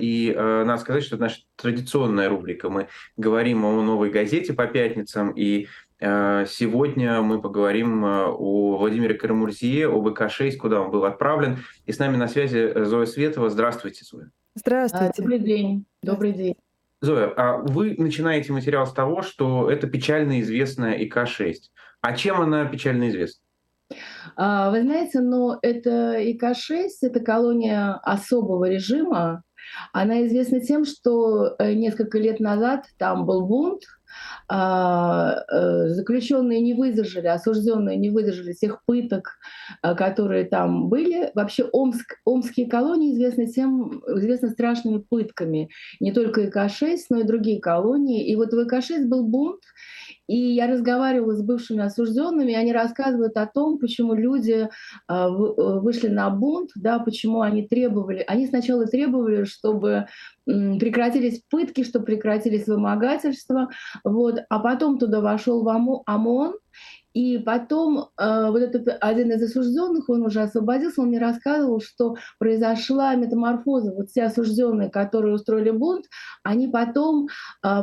И э, надо сказать, что это наша традиционная рубрика. Мы говорим о новой газете по пятницам, и э, сегодня мы поговорим э, о Владимире Карамурзие, об ИК-6, куда он был отправлен. И с нами на связи Зоя Светова. Здравствуйте, Зоя. Здравствуйте. Добрый день. Добрый день. Зоя, а вы начинаете материал с того, что это печально известная ИК-6. А чем она печально известна? А, вы знаете, но это ИК-6, это колония особого режима. Она известна тем, что э, несколько лет назад там был бунт, а, э, заключенные не выдержали, осужденные не выдержали тех пыток, а, которые там были. Вообще Омск, омские колонии известны тем, известны страшными пытками. Не только ИК-6, но и другие колонии. И вот в ИК-6 был бунт, и я разговаривала с бывшими осужденными, и они рассказывают о том, почему люди а, э, вышли на бунт, да, почему они требовали. Они сначала требовали, чтобы прекратились пытки, чтобы прекратились вымогательства, вот, а потом туда вошел ОМОН, и потом э, вот этот один из осужденных, он уже освободился, он мне рассказывал, что произошла метаморфоза. Вот все осужденные, которые устроили бунт, они потом э,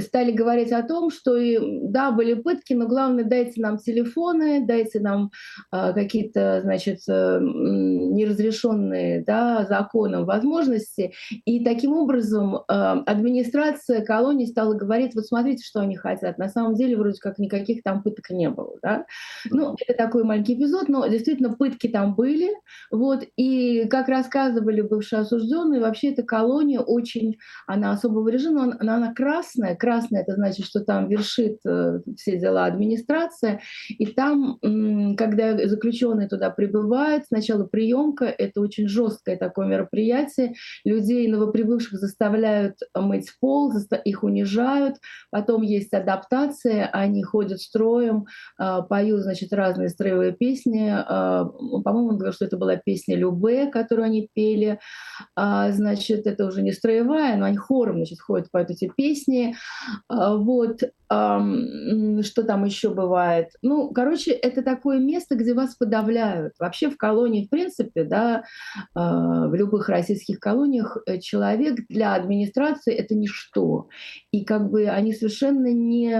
стали говорить о том, что и, да, были пытки, но главное, дайте нам телефоны, дайте нам э, какие-то, значит, э, неразрешенные да, законом возможности. И таким образом э, администрация колонии стала говорить, вот смотрите, что они хотят. На самом деле вроде как никаких там пыток не было. Да? Ну, это такой маленький эпизод, но действительно пытки там были. Вот, и как рассказывали бывшие осужденные, вообще эта колония очень, она особого режима, она, она красная. Красная это значит, что там вершит э, все дела администрация. И там, когда заключенные туда прибывают, сначала приемка, это очень жесткое такое мероприятие. Людей новоприбывших заставляют мыть пол, их унижают. Потом есть адаптация, они ходят строем, а, поют, значит, разные строевые песни. А, по-моему, он говорил, что это была песня Любе, которую они пели. А, значит, это уже не строевая, но они хором, значит, ходят, поют эти песни. Вот. Что там еще бывает? Ну, короче, это такое место, где вас подавляют. Вообще в колонии, в принципе, да, в любых российских колониях э, человек для администрации — это ничто. И как бы они совершенно не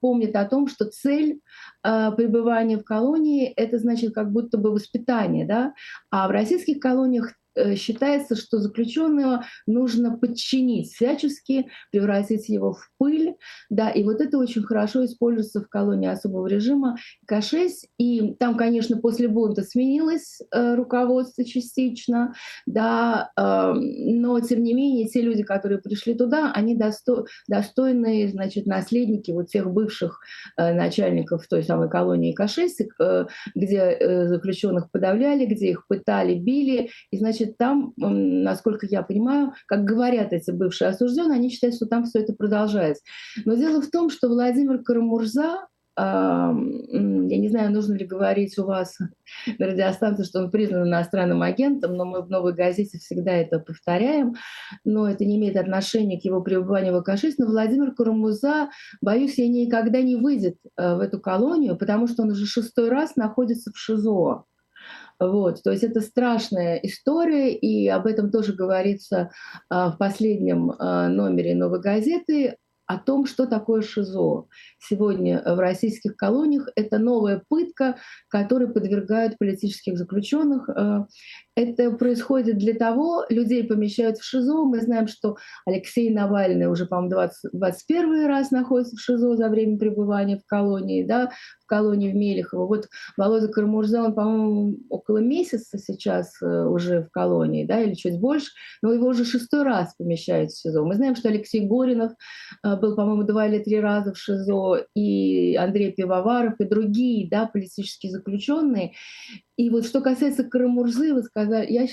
помнят о том, что цель э, пребывания в колонии — это значит как будто бы воспитание, да? А в российских колониях считается, что заключенного нужно подчинить всячески, превратить его в пыль. Да, и вот это очень хорошо используется в колонии особого режима К6. И там, конечно, после бунта сменилось э, руководство частично, да, э, но тем не менее те люди, которые пришли туда, они досто достойные, значит, наследники вот тех бывших э, начальников той самой колонии К6, э, где э, заключенных подавляли, где их пытали, били, и, значит, там, насколько я понимаю, как говорят эти бывшие осужденные, они считают, что там все это продолжается. Но дело в том, что Владимир Карамурза, я не знаю, нужно ли говорить у вас на радиостанции, что он признан иностранным агентом, но мы в «Новой газете» всегда это повторяем, но это не имеет отношения к его пребыванию в АК-6. Но Владимир Карамуза, боюсь, я никогда не выйдет э, в эту колонию, потому что он уже шестой раз находится в ШИЗО. Вот, то есть это страшная история, и об этом тоже говорится а, в последнем а, номере «Новой газеты» о том, что такое ШИЗО. Сегодня в российских колониях это новая пытка, которой подвергают политических заключенных. Это происходит для того, людей помещают в ШИЗО. Мы знаем, что Алексей Навальный уже, по-моему, 20, 21 раз находится в ШИЗО за время пребывания в колонии, да, в колонии в Мелехово. Вот Володя Карамурза, он, по-моему, около месяца сейчас э, уже в колонии, да, или чуть больше, но его уже шестой раз помещают в ШИЗО. Мы знаем, что Алексей Горинов э, был, по-моему, два или три раза в ШИЗО, и Андрей Пивоваров, и другие, да, политические заключенные. И вот что касается Карамурзы, вы сказали, я,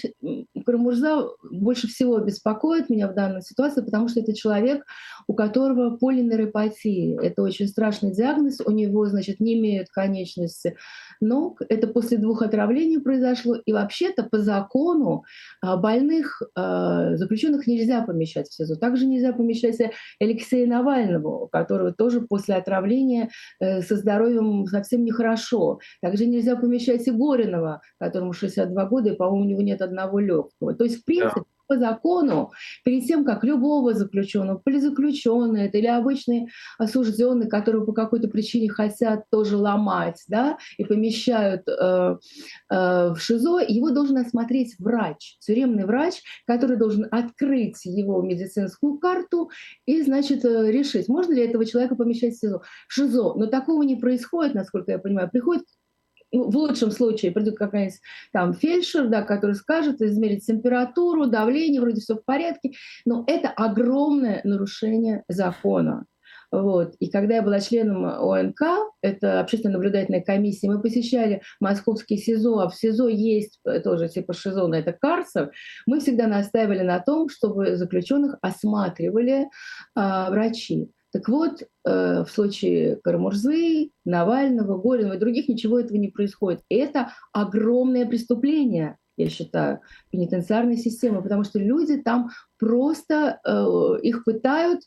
Карамурза больше всего беспокоит меня в данной ситуации, потому что это человек, у которого полинейропатия. Это очень страшный диагноз, у него, значит, не имеют конечности ног. Это после двух отравлений произошло. И вообще-то по закону а, больных а, заключенных нельзя помещать в СИЗО. Также нельзя помещать Алексея Навального, которого тоже после отравления э, со здоровьем совсем нехорошо. Также нельзя помещать и Навального, которому 62 года, и, по-моему, у него нет одного легкого. То есть, в принципе, по закону, перед тем, как любого заключенного, политзаключенный это или обычный осужденный, который по какой-то причине хотят тоже ломать, да, и помещают э, э, в ШИЗО, его должен осмотреть врач, тюремный врач, который должен открыть его медицинскую карту и, значит, э, решить, можно ли этого человека помещать в СИЗО. ШИЗО. Но такого не происходит, насколько я понимаю. Приходит в лучшем случае придет какая-нибудь там фельдшер, да, который скажет, измерить температуру, давление, вроде все в порядке, но это огромное нарушение закона. Вот. И когда я была членом ОНК, это общественно наблюдательная комиссия, мы посещали московский СИЗО, а в СИЗО есть тоже типа ШИЗО, но это карцер, мы всегда настаивали на том, чтобы заключенных осматривали а, врачи. Так вот, э, в случае Карамурзы, Навального, Горинова и других ничего этого не происходит. И это огромное преступление, я считаю, пенитенциарной системы, потому что люди там просто э, их пытают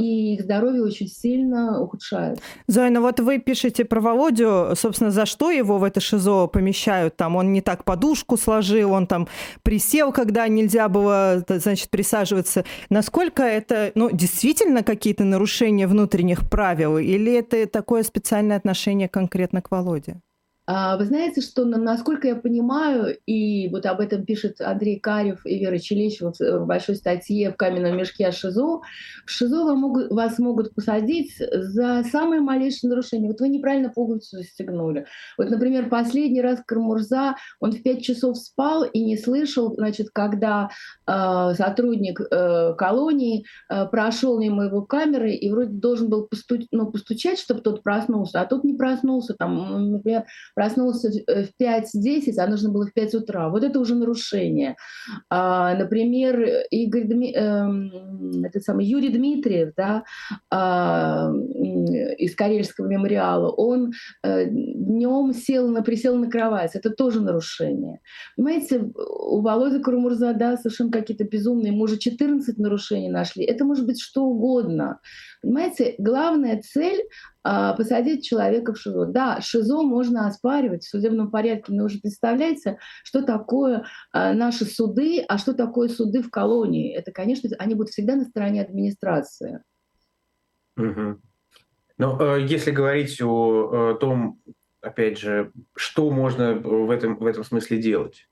и их здоровье очень сильно ухудшается. Зоя, ну вот вы пишете про Володю, собственно, за что его в это ШИЗО помещают? Там он не так подушку сложил, он там присел, когда нельзя было, значит, присаживаться. Насколько это, ну, действительно какие-то нарушения внутренних правил, или это такое специальное отношение конкретно к Володе? А, вы знаете, что, насколько я понимаю, и вот об этом пишет Андрей Карев и Вера Челищева в большой статье в «Каменном мешке о ШИЗО», в ШИЗО вам могут, вас могут посадить за самое малейшее нарушение. Вот вы неправильно пуговицу застегнули. Вот, например, последний раз Кармурза, он в 5 часов спал и не слышал, значит, когда э, сотрудник э, колонии э, прошел мимо его камеры и вроде должен был постуч, ну, постучать, чтобы тот проснулся, а тот не проснулся, там, например, проснулся в 5-10, а нужно было в 5 утра. Вот это уже нарушение. А, например, Игорь Дми, э, этот самый Юрий Дмитриев да, а, из Карельского мемориала, он э, днем сел на, присел на кровать. Это тоже нарушение. Понимаете, у Володи Карамурзада совершенно какие-то безумные, мы уже 14 нарушений нашли. Это может быть что угодно. Понимаете, главная цель посадить человека в ШИЗО. Да, ШИЗО можно оспаривать в судебном порядке, но уже представляете, что такое а, наши суды, а что такое суды в колонии. Это, конечно, они будут всегда на стороне администрации. Угу. Но э, если говорить о, том, опять же, что можно в этом, в этом смысле делать,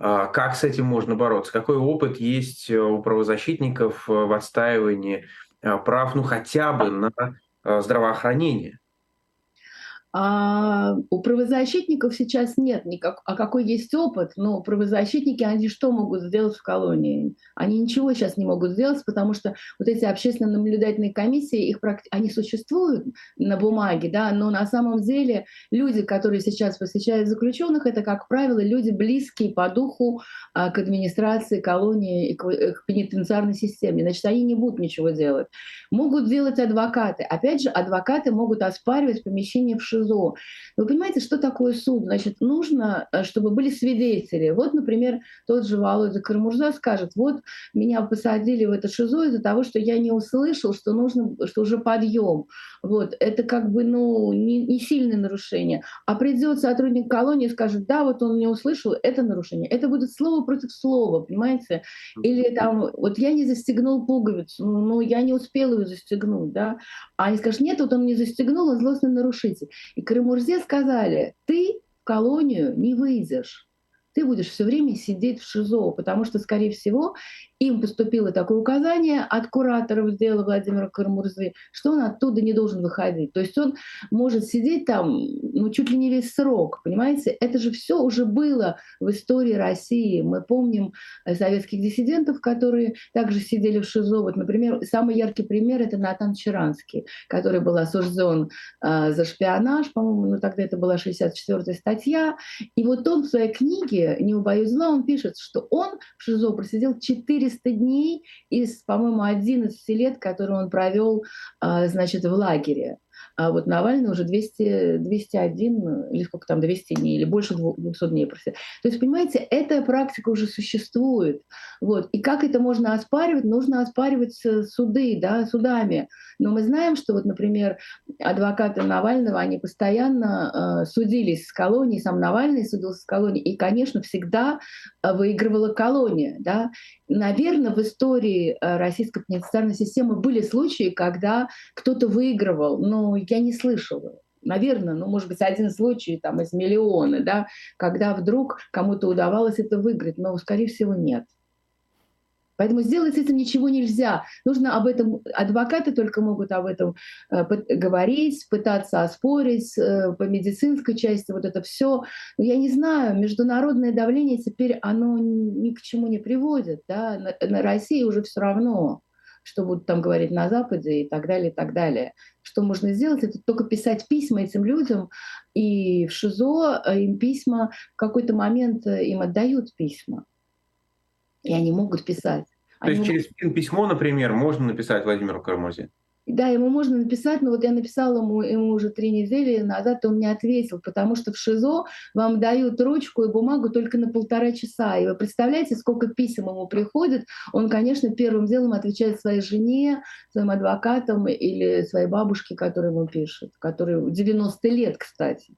а, как с этим можно бороться, какой опыт есть у правозащитников в отстаивании прав, ну хотя бы на здравоохранения. А у правозащитников сейчас нет никак, а какой есть опыт, но правозащитники, они что могут сделать в колонии? Они ничего сейчас не могут сделать, потому что вот эти общественно-наблюдательные комиссии, их, они существуют на бумаге, да, но на самом деле люди, которые сейчас посещают заключенных, это, как правило, люди близкие по духу а, к администрации колонии и э, к пенитенциарной системе. Значит, они не будут ничего делать. Могут делать адвокаты. Опять же, адвокаты могут оспаривать помещение в ШИЗО. Вы понимаете, что такое суд? Значит, нужно, э, чтобы были свидетели. Вот, например, тот же Володя Кармурза скажет, вот меня посадили в это ШИЗО из-за того, что я не услышал, что нужно, что уже подъем. Вот, это как бы, ну, не, не сильное нарушение. А придет сотрудник колонии и скажет, да, вот он не услышал, это нарушение. Это будет слово против слова, понимаете? Или там, вот я не застегнул пуговицу, ну, ну я не успела ее застегнуть, да? А они скажут, нет, вот он не застегнул, он злостный нарушитель. И Крымурзе сказали, ты в колонию не выйдешь ты будешь все время сидеть в ШИЗО, потому что, скорее всего, им поступило такое указание от кураторов дела Владимира Кармурзы, что он оттуда не должен выходить. То есть он может сидеть там ну, чуть ли не весь срок, понимаете? Это же все уже было в истории России. Мы помним э, советских диссидентов, которые также сидели в ШИЗО. Вот, например, самый яркий пример — это Натан Чаранский, который был осужден э, за шпионаж, по-моему, ну тогда это была 64-я статья. И вот он в своей книге «Не убоюсь зла» он пишет, что он в ШИЗО просидел 4 400 дней из, по-моему, 11 лет, которые он провел, а, значит, в лагере. А вот Навальный уже 200, 201 или сколько там, 200 дней, или больше 200 дней. Просто. То есть, понимаете, эта практика уже существует. Вот. И как это можно оспаривать? Нужно оспаривать суды, да, судами. Но мы знаем, что вот, например, адвокаты Навального, они постоянно э, судились с колонией, сам Навальный судился с колонией, и, конечно, всегда э, выигрывала колония. Да? Наверное, в истории э, российской пенитенциарной системы были случаи, когда кто-то выигрывал, но я не слышала наверное, ну, может быть, один случай там из миллиона, да, когда вдруг кому-то удавалось это выиграть, но, скорее всего, нет. Поэтому сделать с этим ничего нельзя. Нужно об этом, адвокаты только могут об этом э, говорить, пытаться оспорить э, по медицинской части, вот это все. Но я не знаю, международное давление теперь, оно ни к чему не приводит. Да? На, на России уже все равно что будут там говорить на Западе и так далее, и так далее. Что можно сделать, это только писать письма этим людям, и в ШИЗО э, им письма в какой-то момент э, им отдают письма и они могут писать. То они есть могут... через письмо, например, можно написать Владимиру Карамурзе? Да, ему можно написать, но вот я написала ему, ему уже три недели назад, он не ответил, потому что в ШИЗО вам дают ручку и бумагу только на полтора часа. И вы представляете, сколько писем ему приходит. Он, конечно, первым делом отвечает своей жене, своим адвокатам или своей бабушке, которая ему пишет, которой 90 лет, кстати.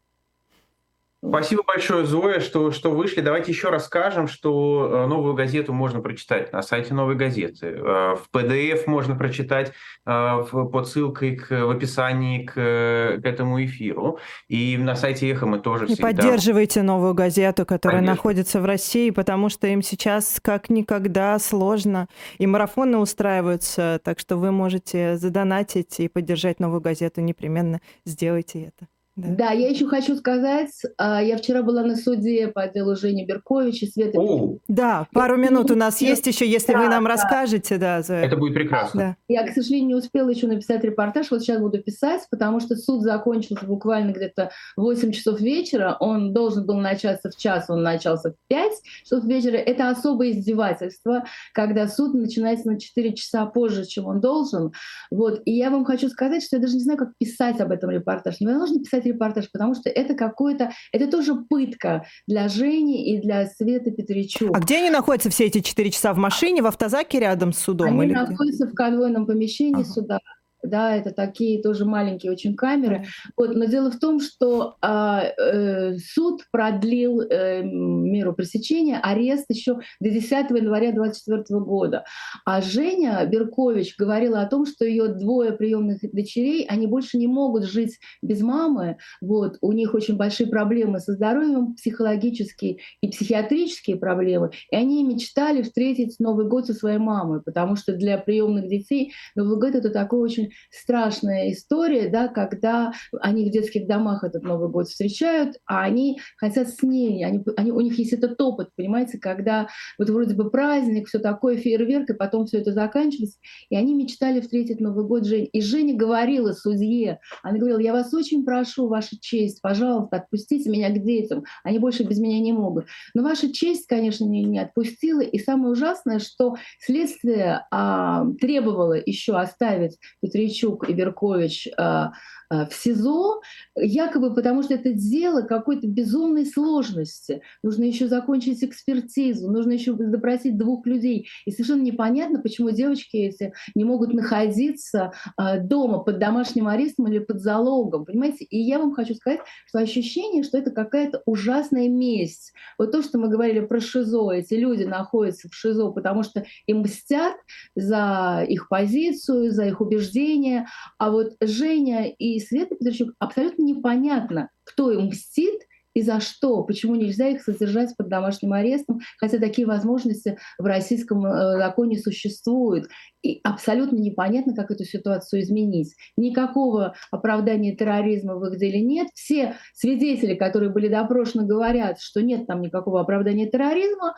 Спасибо большое, Зоя, что, что вышли. Давайте еще расскажем, что э, новую газету можно прочитать на сайте новой газеты. Э, в PDF можно прочитать э, под ссылкой к, в описании к, к этому эфиру. И на сайте Эхо мы тоже И всегда... поддерживайте новую газету, которая находится в России, потому что им сейчас как никогда сложно. И марафоны устраиваются, так что вы можете задонатить и поддержать новую газету. Непременно сделайте это. Да. да, я еще хочу сказать, а, я вчера была на суде по делу Жени Берковича, Светы. О. Да, пару минут у нас есть еще, если да, вы нам да. расскажете, да. За... Это будет прекрасно. Да. Я, к сожалению, не успела еще написать репортаж, вот сейчас буду писать, потому что суд закончился буквально где-то в 8 часов вечера, он должен был начаться в час, он начался в 5 часов вечера. Это особое издевательство, когда суд начинается на 4 часа позже, чем он должен. Вот. И я вам хочу сказать, что я даже не знаю, как писать об этом репортаж. Невозможно писать репортаж, потому что это какое-то, это тоже пытка для Жени и для Светы Петричук. А где они находятся все эти четыре часа в машине, в автозаке рядом с судом? Они или находятся в конвойном помещении ага. суда да, это такие тоже маленькие очень камеры. Вот, но дело в том, что а, э, суд продлил э, меру пресечения, арест еще до 10 января 2024 года. А Женя Беркович говорила о том, что ее двое приемных дочерей, они больше не могут жить без мамы. Вот, у них очень большие проблемы со здоровьем, психологические и психиатрические проблемы. И они мечтали встретить Новый год со своей мамой, потому что для приемных детей Новый год это такой очень страшная история, да, когда они в детских домах этот Новый год встречают, а они хотят с ней, они, они, у них есть этот опыт, понимаете, когда вот вроде бы праздник, все такое, фейерверк, и потом все это заканчивается, и они мечтали встретить Новый год Жень. И Женя говорила судье, она говорила, я вас очень прошу, ваша честь, пожалуйста, отпустите меня к детям, они больше без меня не могут. Но ваша честь, конечно, не, не отпустила, и самое ужасное, что следствие а, требовало еще оставить Петру Матвейчук и Беркович а, а, в СИЗО, якобы потому что это дело какой-то безумной сложности. Нужно еще закончить экспертизу, нужно еще допросить двух людей. И совершенно непонятно, почему девочки эти не могут находиться а, дома под домашним арестом или под залогом. Понимаете? И я вам хочу сказать, что ощущение, что это какая-то ужасная месть. Вот то, что мы говорили про ШИЗО, эти люди находятся в ШИЗО, потому что им мстят за их позицию, за их убеждения. А вот Женя и Света Петричук абсолютно непонятно, кто им мстит и за что, почему нельзя их содержать под домашним арестом, хотя такие возможности в российском э, законе существуют. И абсолютно непонятно, как эту ситуацию изменить. Никакого оправдания терроризма в их деле нет. Все свидетели, которые были допрошены, говорят, что нет там никакого оправдания терроризма.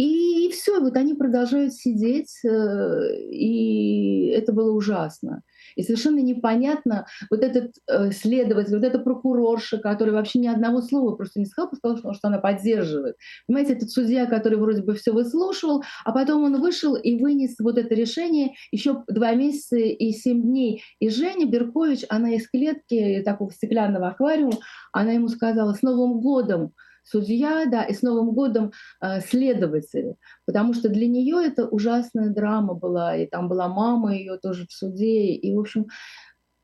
И все, вот они продолжают сидеть, э, и это было ужасно. И совершенно непонятно, вот этот э, следователь, вот эта прокурорша, который вообще ни одного слова просто не сказал, сказал, что, что она поддерживает. Понимаете, этот судья, который вроде бы все выслушивал, а потом он вышел и вынес вот это решение еще два месяца и семь дней. И Женя Беркович, она из клетки такого стеклянного аквариума, она ему сказала, с Новым годом! Судья, да, и с Новым годом э, потому что для нее это ужасная драма была, и там была мама ее тоже в суде, и, в общем,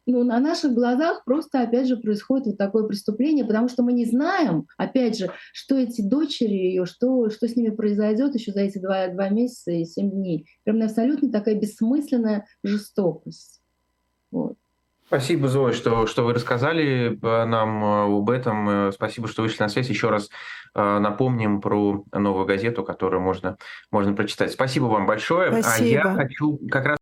ну, на наших глазах просто, опять же, происходит вот такое преступление, потому что мы не знаем, опять же, что эти дочери ее, что, что с ними произойдет еще за эти два, два месяца и семь дней. Прям абсолютно такая бессмысленная жестокость. Вот. Спасибо, Зоя, что, что вы рассказали э, нам э, об этом. Э, спасибо, что вышли на связь. Еще раз напомним про новую газету, которую можно, можно прочитать. Спасибо вам большое. Спасибо. А я хочу как раз